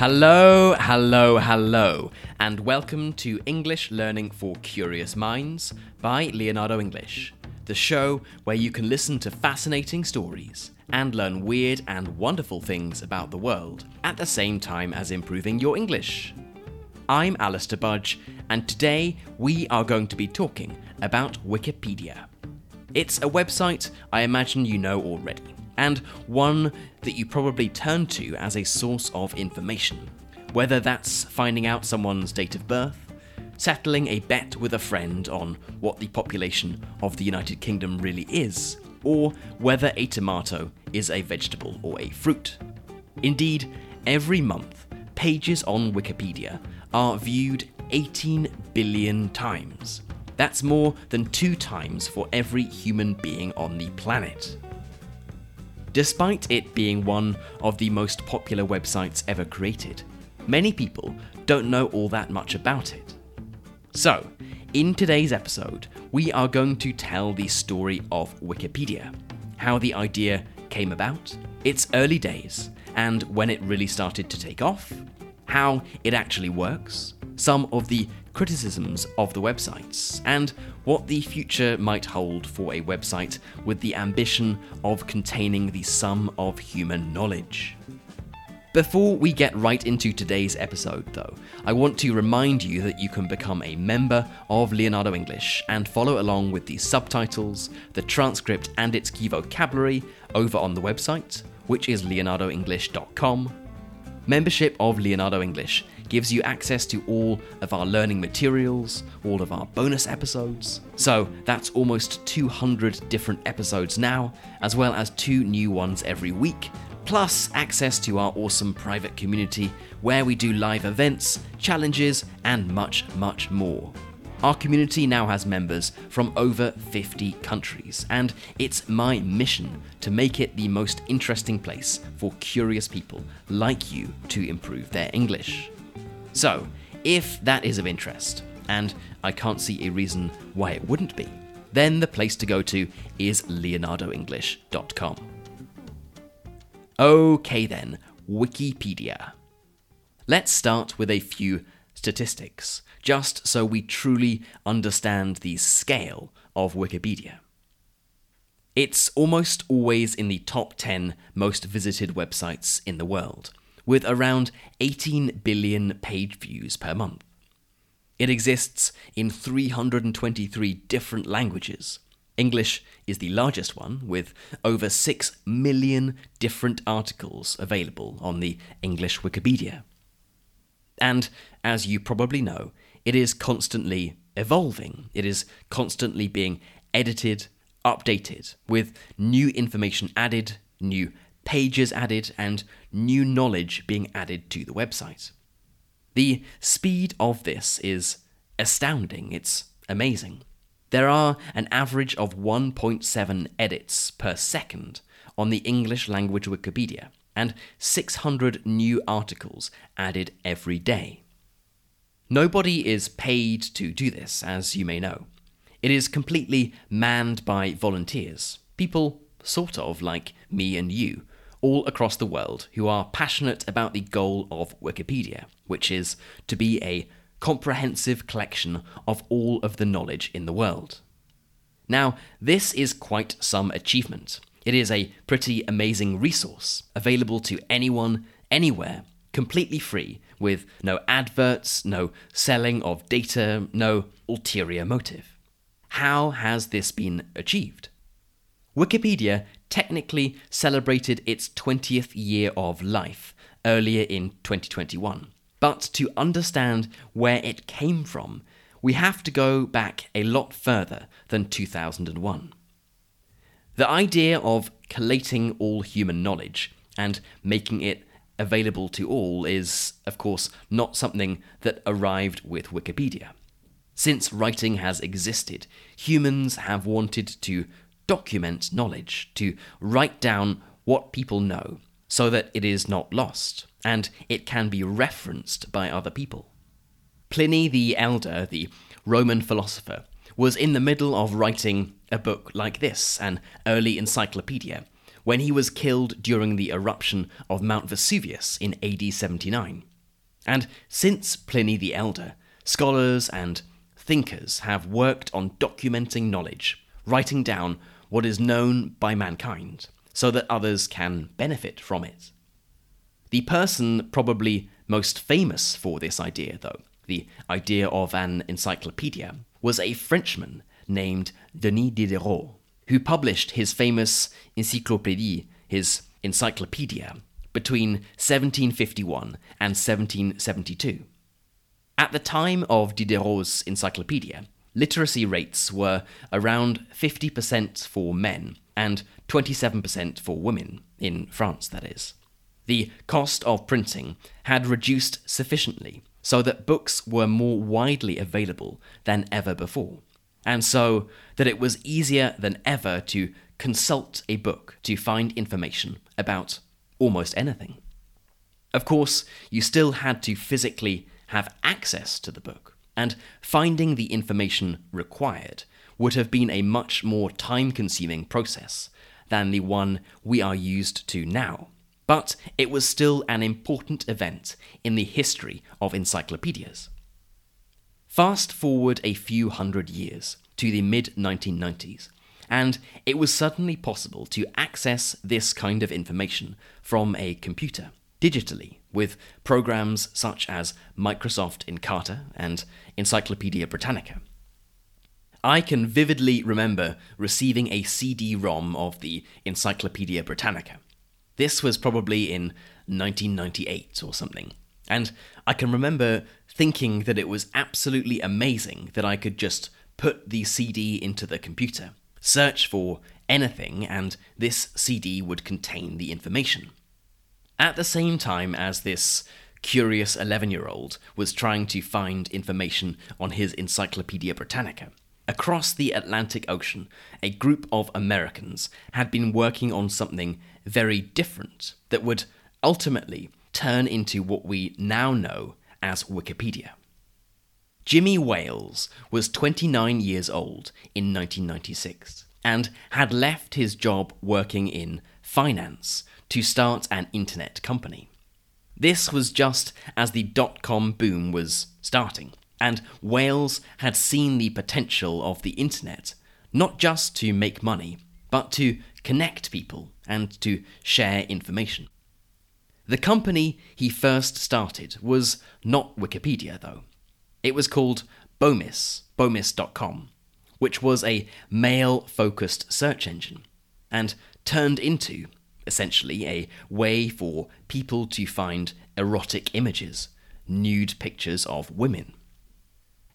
Hello, hello, hello, and welcome to English Learning for Curious Minds by Leonardo English, the show where you can listen to fascinating stories and learn weird and wonderful things about the world at the same time as improving your English. I'm Alistair Budge, and today we are going to be talking about Wikipedia. It's a website I imagine you know already and one that you probably turn to as a source of information. Whether that's finding out someone's date of birth, settling a bet with a friend on what the population of the United Kingdom really is, or whether a tomato is a vegetable or a fruit. Indeed, every month, pages on Wikipedia are viewed 18 billion times. That's more than two times for every human being on the planet. Despite it being one of the most popular websites ever created, many people don't know all that much about it. So, in today's episode, we are going to tell the story of Wikipedia, how the idea came about, its early days, and when it really started to take off, how it actually works, some of the criticisms of the websites, and what the future might hold for a website with the ambition of containing the sum of human knowledge. Before we get right into today's episode, though, I want to remind you that you can become a member of Leonardo English and follow along with the subtitles, the transcript, and its key vocabulary over on the website, which is leonardoenglish.com. Membership of Leonardo English gives you access to all of our learning materials, all of our bonus episodes. So that's almost 200 different episodes now, as well as two new ones every week, plus access to our awesome private community where we do live events, challenges, and much, much more. Our community now has members from over 50 countries, and it's my mission to make it the most interesting place for curious people like you to improve their English. So, if that is of interest, and I can't see a reason why it wouldn't be, then the place to go to is leonardoenglish.com. Okay, then, Wikipedia. Let's start with a few statistics, just so we truly understand the scale of Wikipedia. It's almost always in the top 10 most visited websites in the world, with around 18 billion page views per month. It exists in 323 different languages. English is the largest one, with over 6 million different articles available on the English Wikipedia. And, as you probably know, it is constantly evolving. It is constantly being edited, updated, with new information added, new pages added, and new knowledge being added to the website. The speed of this is astounding, it's amazing. There are an average of 1.7 edits per second on the English language Wikipedia, and 600 new articles added every day. Nobody is paid to do this, as you may know. It is completely manned by volunteers, people sort of like me and you, all across the world who are passionate about the goal of Wikipedia, which is to be a comprehensive collection of all of the knowledge in the world. Now, this is quite some achievement. It is a pretty amazing resource, available to anyone, anywhere, completely free, with no adverts, no selling of data, no ulterior motive. How has this been achieved? Wikipedia technically celebrated its 20th year of life earlier in 2021. But to understand where it came from, we have to go back a lot further than 2001. The idea of collating all human knowledge and making it available to all is, of course, not something that arrived with Wikipedia. Since writing has existed, humans have wanted to document knowledge, to write down what people know, so that it is not lost, and it can be referenced by other people. Pliny the Elder, the Roman philosopher, was in the middle of writing a book like this, an early encyclopedia, when he was killed during the eruption of Mount Vesuvius in AD 79. And since Pliny the Elder, scholars and thinkers have worked on documenting knowledge, writing down what is known by mankind, so that others can benefit from it. The person probably most famous for this idea, though, the idea of an encyclopedia, was a Frenchman named Denis Diderot, who published his famous Encyclopédie, his encyclopedia, between 1751 and 1772. At the time of Diderot's encyclopedia, literacy rates were around 50% for men and 27% for women, in France, that is. The cost of printing had reduced sufficiently so that books were more widely available than ever before, and so that it was easier than ever to consult a book to find information about almost anything. Of course, you still had to physically have access to the book, and finding the information required would have been a much more time consuming process than the one we are used to now. But it was still an important event in the history of encyclopedias. Fast forward a few hundred years to the mid 1990s, and it was suddenly possible to access this kind of information from a computer digitally with programs such as Microsoft Encarta and Encyclopedia Britannica. I can vividly remember receiving a CD ROM of the Encyclopedia Britannica. This was probably in 1998 or something, and I can remember thinking that it was absolutely amazing that I could just put the CD into the computer, search for anything, and this CD would contain the information. At the same time as this curious 11 year old was trying to find information on his Encyclopedia Britannica, across the Atlantic Ocean, a group of Americans had been working on something very different that would ultimately turn into what we now know as Wikipedia. Jimmy Wales was 29 years old in 1996 and had left his job working in finance to start an internet company. This was just as the dot com boom was starting, and Wales had seen the potential of the internet not just to make money, but to connect people and to share information. The company he first started was not Wikipedia, though. It was called Bomis, bomis.com, which was a male focused search engine, and turned into essentially a way for people to find erotic images, nude pictures of women.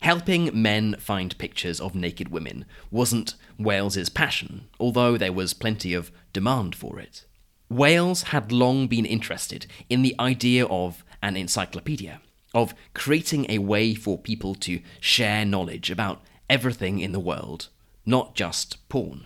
Helping men find pictures of naked women wasn't Wales's passion, although there was plenty of demand for it. Wales had long been interested in the idea of an encyclopedia, of creating a way for people to share knowledge about everything in the world, not just porn.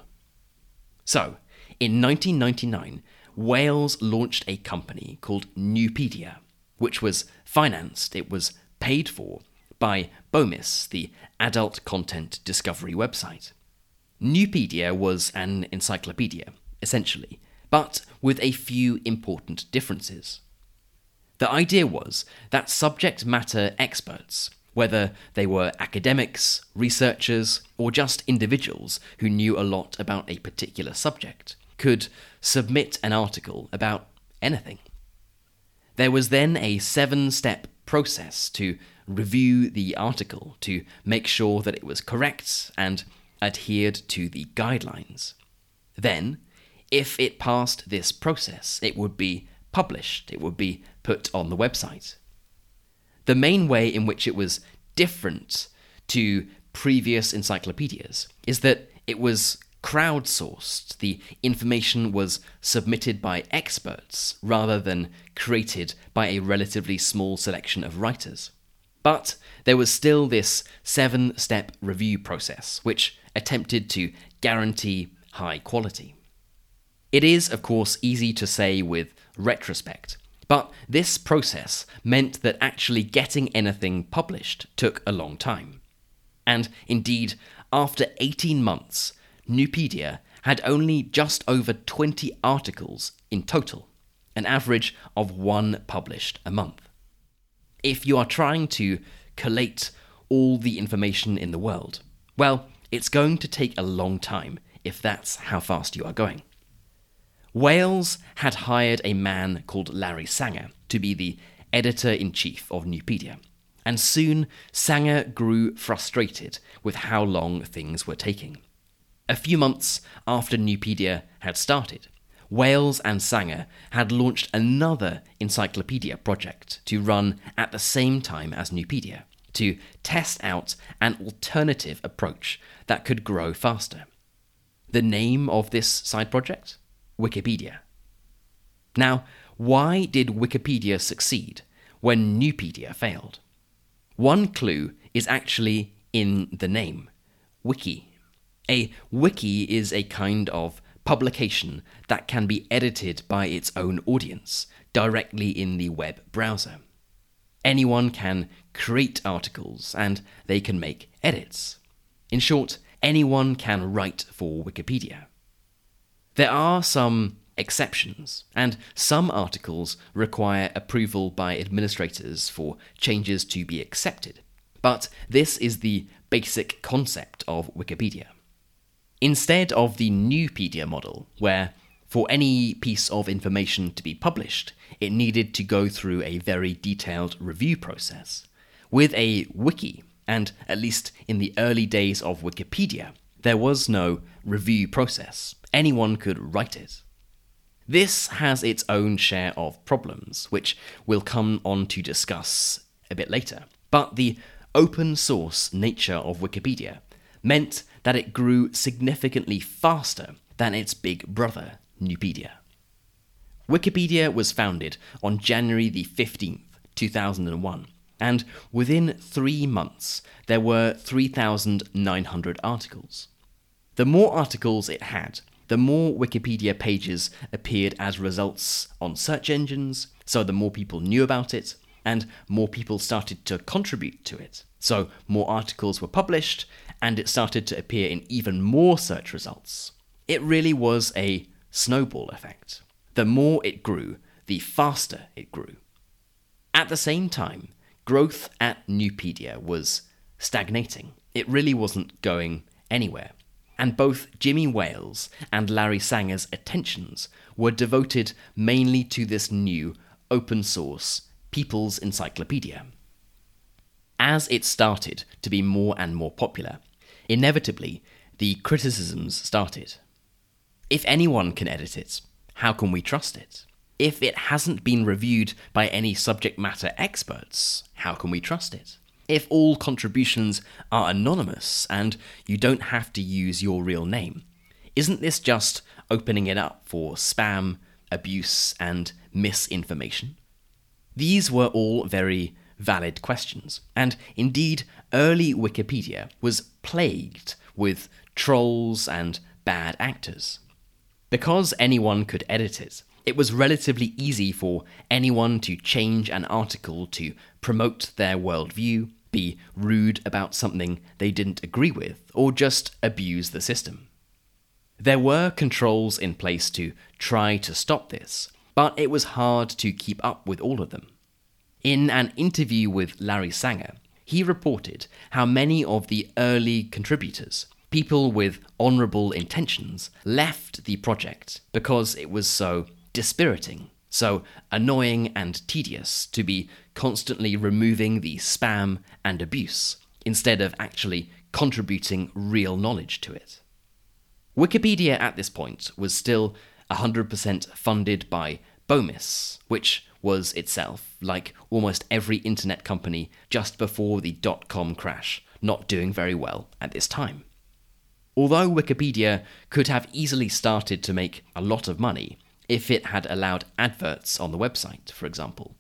So, in 1999, Wales launched a company called Nupedia, which was financed, it was paid for by Bomis, the adult content discovery website. Nupedia was an encyclopedia, essentially, but with a few important differences. The idea was that subject matter experts, whether they were academics, researchers, or just individuals who knew a lot about a particular subject, could submit an article about anything. There was then a seven step process to review the article to make sure that it was correct and adhered to the guidelines. Then, if it passed this process, it would be published, it would be put on the website. The main way in which it was different to previous encyclopedias is that it was crowdsourced. The information was submitted by experts rather than created by a relatively small selection of writers. But there was still this seven step review process, which attempted to guarantee high quality. It is, of course, easy to say with retrospect, but this process meant that actually getting anything published took a long time. And indeed, after 18 months, Nupedia had only just over 20 articles in total, an average of one published a month. If you are trying to collate all the information in the world, well, it's going to take a long time if that's how fast you are going. Wales had hired a man called Larry Sanger to be the editor in chief of Nupedia, and soon Sanger grew frustrated with how long things were taking. A few months after Nupedia had started, Wales and Sanger had launched another encyclopedia project to run at the same time as Nupedia to test out an alternative approach that could grow faster. The name of this side project? Wikipedia. Now, why did Wikipedia succeed when Nupedia failed? One clue is actually in the name Wiki. A wiki is a kind of publication that can be edited by its own audience directly in the web browser. Anyone can create articles and they can make edits. In short, anyone can write for Wikipedia. There are some exceptions, and some articles require approval by administrators for changes to be accepted. But this is the basic concept of Wikipedia. Instead of the Nupedia model, where for any piece of information to be published, it needed to go through a very detailed review process. With a wiki, and at least in the early days of Wikipedia, there was no review process. Anyone could write it. This has its own share of problems, which we'll come on to discuss a bit later. But the open source nature of Wikipedia meant that it grew significantly faster than its big brother, Nupedia. Wikipedia was founded on January the 15th, 2001, and within three months there were 3,900 articles. The more articles it had, the more Wikipedia pages appeared as results on search engines, so the more people knew about it, and more people started to contribute to it. So more articles were published, and it started to appear in even more search results. It really was a snowball effect. The more it grew, the faster it grew. At the same time, growth at Nupedia was stagnating. It really wasn't going anywhere. And both Jimmy Wales and Larry Sanger's attentions were devoted mainly to this new open source People's Encyclopedia. As it started to be more and more popular, inevitably the criticisms started. If anyone can edit it, how can we trust it? If it hasn't been reviewed by any subject matter experts, how can we trust it? If all contributions are anonymous and you don't have to use your real name, isn't this just opening it up for spam, abuse, and misinformation? These were all very valid questions, and indeed, early Wikipedia was plagued with trolls and bad actors. Because anyone could edit it, it was relatively easy for anyone to change an article to promote their worldview, be rude about something they didn't agree with, or just abuse the system. There were controls in place to try to stop this, but it was hard to keep up with all of them. In an interview with Larry Sanger, he reported how many of the early contributors people with honourable intentions left the project because it was so dispiriting, so annoying and tedious to be constantly removing the spam and abuse instead of actually contributing real knowledge to it. Wikipedia at this point was still 100% funded by Bomis, which was itself, like almost every internet company just before the dot com crash, not doing very well at this time. Although Wikipedia could have easily started to make a lot of money if it had allowed adverts on the website, for example,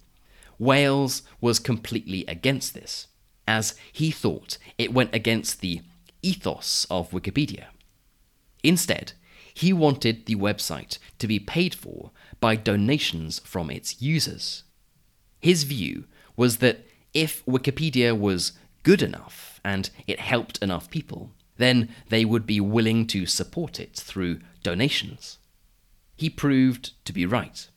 Wales was completely against this, as he thought it went against the ethos of Wikipedia. Instead, he wanted the website to be paid for by donations from its users. His view was that if Wikipedia was good enough and it helped enough people, then they would be willing to support it through donations. He proved to be right.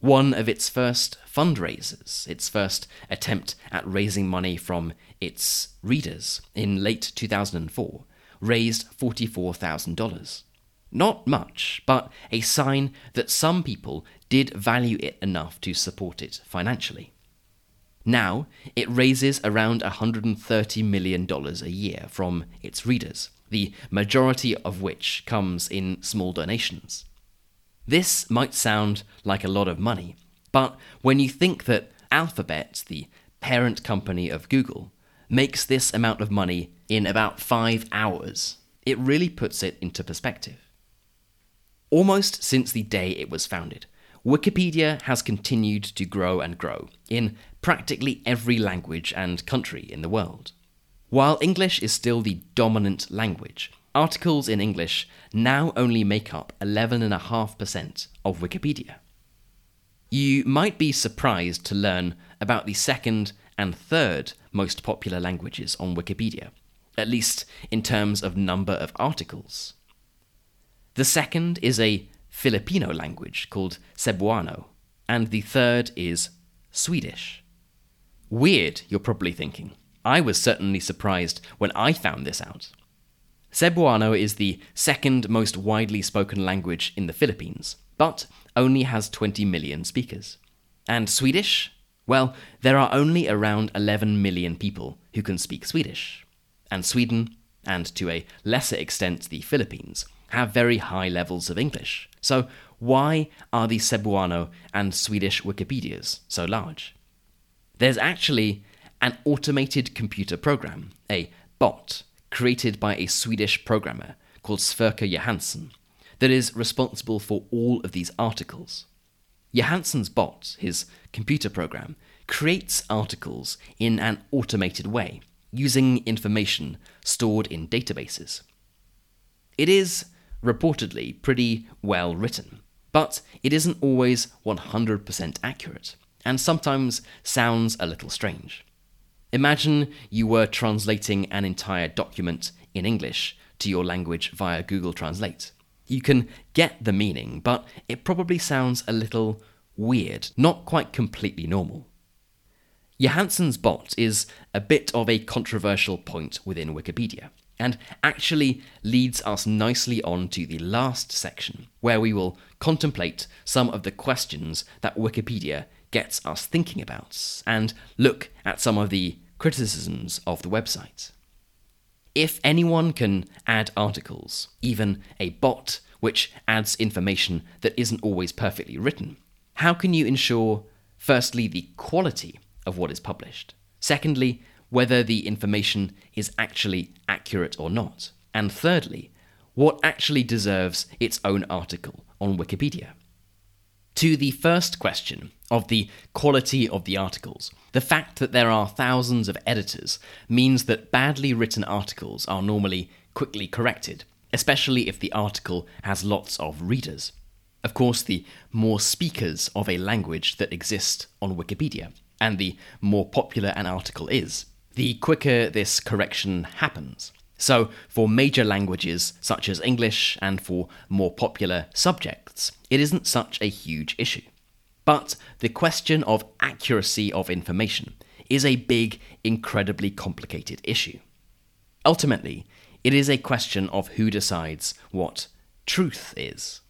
One of its first fundraisers, its first attempt at raising money from its readers in late 2004, raised $44,000. Not much, but a sign that some people did value it enough to support it financially. Now, it raises around $130 million a year from its readers, the majority of which comes in small donations. This might sound like a lot of money, but when you think that Alphabet, the parent company of Google, makes this amount of money in about five hours, it really puts it into perspective. Almost since the day it was founded, Wikipedia has continued to grow and grow in practically every language and country in the world. While English is still the dominant language, articles in English now only make up 11.5% of Wikipedia. You might be surprised to learn about the second and third most popular languages on Wikipedia, at least in terms of number of articles. The second is a Filipino language called Cebuano, and the third is Swedish. Weird, you're probably thinking. I was certainly surprised when I found this out. Cebuano is the second most widely spoken language in the Philippines, but only has 20 million speakers. And Swedish? Well, there are only around 11 million people who can speak Swedish. And Sweden, and to a lesser extent the Philippines, have very high levels of English. So, why are the Cebuano and Swedish Wikipedias so large? There's actually an automated computer program, a bot, created by a Swedish programmer called Sverker Johansson, that is responsible for all of these articles. Johansson's bot, his computer program, creates articles in an automated way, using information stored in databases. It is reportedly pretty well written, but it isn't always 100% accurate, and sometimes sounds a little strange. Imagine you were translating an entire document in English to your language via Google Translate. You can get the meaning, but it probably sounds a little weird, not quite completely normal. Johansson's bot is a bit of a controversial point within Wikipedia, and actually leads us nicely on to the last section, where we will contemplate some of the questions that Wikipedia gets us thinking about, and look at some of the criticisms of the website. If anyone can add articles, even a bot which adds information that isn't always perfectly written, how can you ensure, firstly, the quality of what is published? Secondly, whether the information is actually accurate or not? And thirdly, what actually deserves its own article on Wikipedia? To the first question of the quality of the articles, the fact that there are thousands of editors means that badly written articles are normally quickly corrected, especially if the article has lots of readers. Of course, the more speakers of a language that exist on Wikipedia, and the more popular an article is, the quicker this correction happens. So, for major languages such as English and for more popular subjects, it isn't such a huge issue. But the question of accuracy of information is a big, incredibly complicated issue. Ultimately, it is a question of who decides what truth is.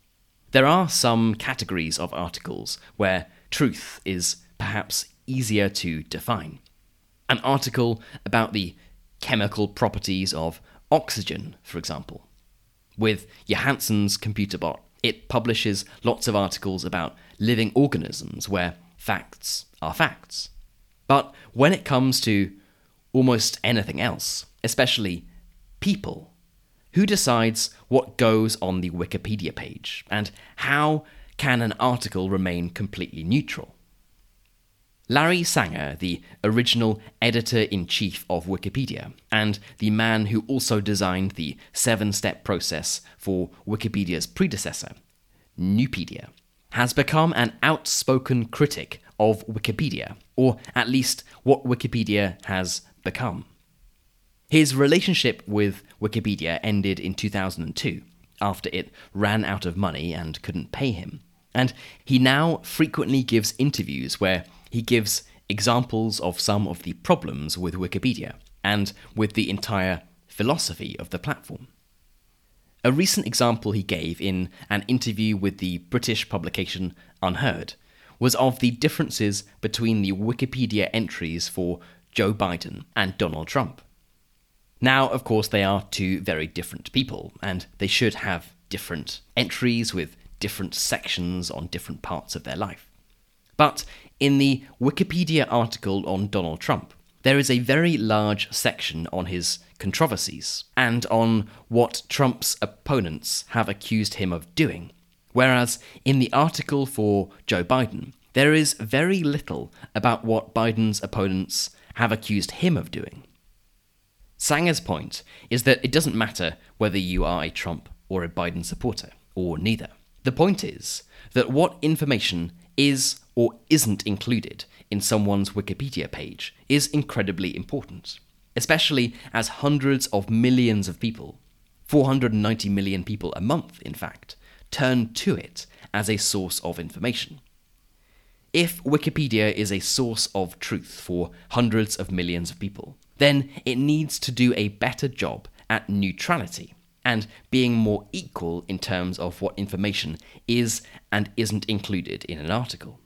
There are some categories of articles where truth is perhaps easier to define. An article about the chemical properties of oxygen, for example. With Johansson's computer bot, it publishes lots of articles about living organisms where facts are facts. But when it comes to almost anything else, especially people, who decides what goes on the Wikipedia page, and how can an article remain completely neutral? Larry Sanger, the original editor in chief of Wikipedia, and the man who also designed the seven step process for Wikipedia's predecessor, Nupedia, has become an outspoken critic of Wikipedia, or at least what Wikipedia has become. His relationship with Wikipedia ended in 2002 after it ran out of money and couldn't pay him. And he now frequently gives interviews where he gives examples of some of the problems with Wikipedia and with the entire philosophy of the platform. A recent example he gave in an interview with the British publication UnHerd was of the differences between the Wikipedia entries for Joe Biden and Donald Trump. Now, of course, they are two very different people, and they should have different entries with different sections on different parts of their life. But in the Wikipedia article on Donald Trump, there is a very large section on his controversies and on what Trump's opponents have accused him of doing. Whereas in the article for Joe Biden, there is very little about what Biden's opponents have accused him of doing. Sanger's point is that it doesn't matter whether you are a Trump or a Biden supporter, or neither. The point is that what information is or isn't included in someone's Wikipedia page is incredibly important, especially as hundreds of millions of people, 490 million people a month, in fact, turn to it as a source of information. If Wikipedia is a source of truth for hundreds of millions of people, then it needs to do a better job at neutrality and being more equal in terms of what information is and isn't included in an article.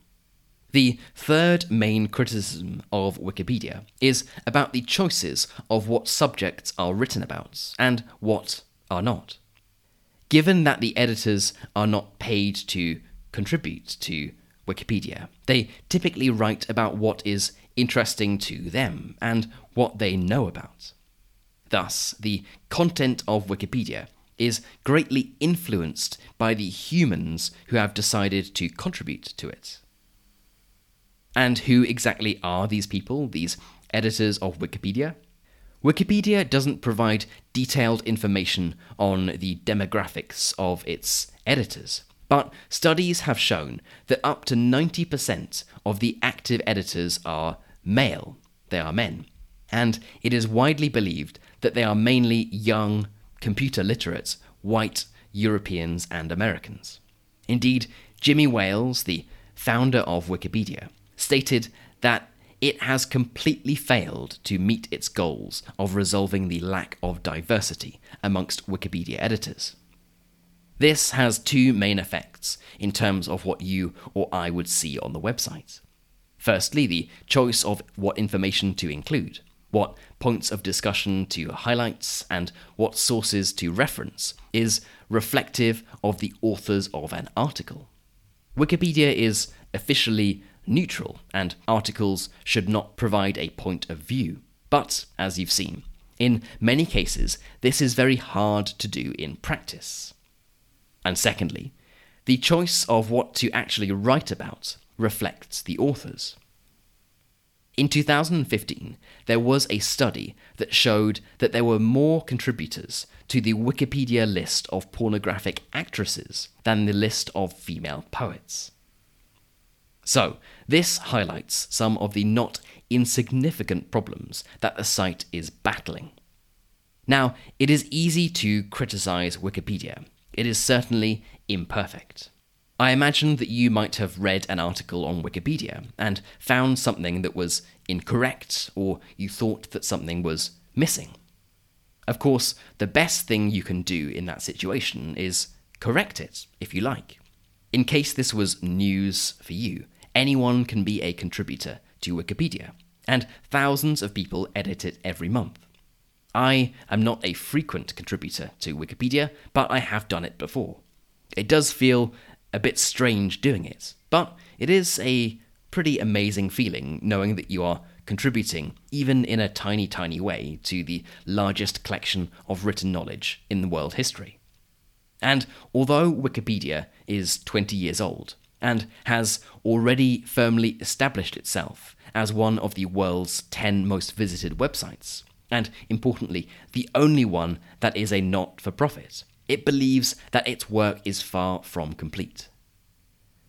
The third main criticism of Wikipedia is about the choices of what subjects are written about and what are not. Given that the editors are not paid to contribute to Wikipedia, they typically write about what is interesting to them and what they know about. Thus, the content of Wikipedia is greatly influenced by the humans who have decided to contribute to it. And who exactly are these people, these editors of Wikipedia? Wikipedia doesn't provide detailed information on the demographics of its editors, but studies have shown that up to 90% of the active editors are male, they are men, and it is widely believed that they are mainly young, computer literate, white Europeans and Americans. Indeed, Jimmy Wales, the founder of Wikipedia, stated that it has completely failed to meet its goals of resolving the lack of diversity amongst Wikipedia editors. This has two main effects in terms of what you or I would see on the website. Firstly, the choice of what information to include, what points of discussion to highlight, and what sources to reference is reflective of the authors of an article. Wikipedia is officially neutral, and articles should not provide a point of view. But, as you've seen, in many cases, this is very hard to do in practice. And secondly, the choice of what to actually write about reflects the authors. In 2015, there was a study that showed that there were more contributors to the Wikipedia list of pornographic actresses than the list of female poets. So, this highlights some of the not insignificant problems that the site is battling. Now, it is easy to criticize Wikipedia. It is certainly imperfect. I imagine that you might have read an article on Wikipedia and found something that was incorrect, or you thought that something was missing. Of course, the best thing you can do in that situation is correct it, if you like. In case this was news for you, anyone can be a contributor to Wikipedia, and thousands of people edit it every month. I am not a frequent contributor to Wikipedia, but I have done it before. It does feel a bit strange doing it, but it is a pretty amazing feeling knowing that you are contributing, even in a tiny, tiny way, to the largest collection of written knowledge in world history. And although Wikipedia is 20 years old, and has already firmly established itself as one of the world's 10 most visited websites, and importantly, the only one that is a not for profit. It believes that its work is far from complete.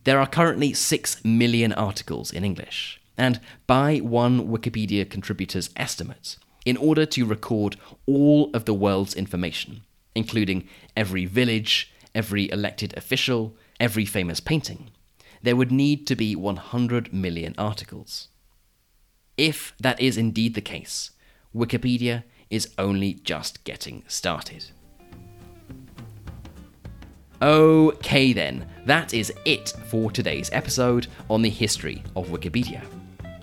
There are currently 6 million articles in English, and by one Wikipedia contributor's estimates, in order to record all of the world's information, including every village, every elected official, every famous painting, there would need to be 100 million articles. If that is indeed the case, Wikipedia is only just getting started. Okay, then, that is it for today's episode on the history of Wikipedia.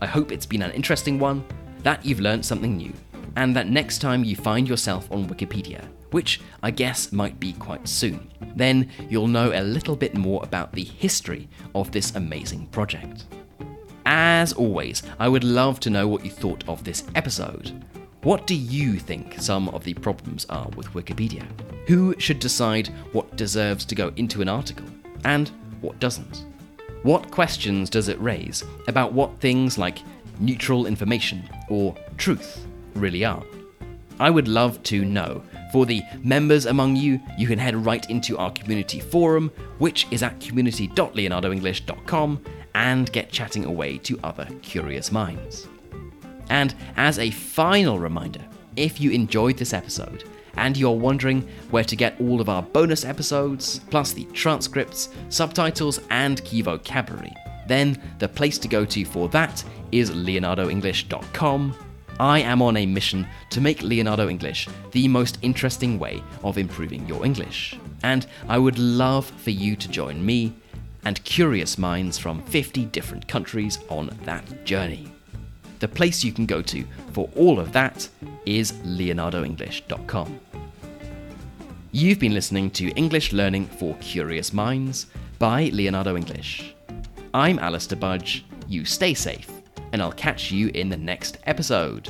I hope it's been an interesting one, that you've learned something new, and that next time you find yourself on Wikipedia, which I guess might be quite soon, then you'll know a little bit more about the history of this amazing project. As always, I would love to know what you thought of this episode. What do you think some of the problems are with Wikipedia? Who should decide what deserves to go into an article and what doesn't? What questions does it raise about what things like neutral information or truth really are? I would love to know. For the members among you, you can head right into our community forum, which is at community.leonardoenglish.com, and get chatting away to other curious minds. And as a final reminder, if you enjoyed this episode and you're wondering where to get all of our bonus episodes, plus the transcripts, subtitles, and key vocabulary, then the place to go to for that is leonardoenglish.com. I am on a mission to make Leonardo English the most interesting way of improving your English, and I would love for you to join me and curious minds from 50 different countries on that journey. The place you can go to for all of that is leonardoenglish.com. You've been listening to English Learning for Curious Minds by Leonardo English. I'm Alistair Budge. You stay safe, and I'll catch you in the next episode.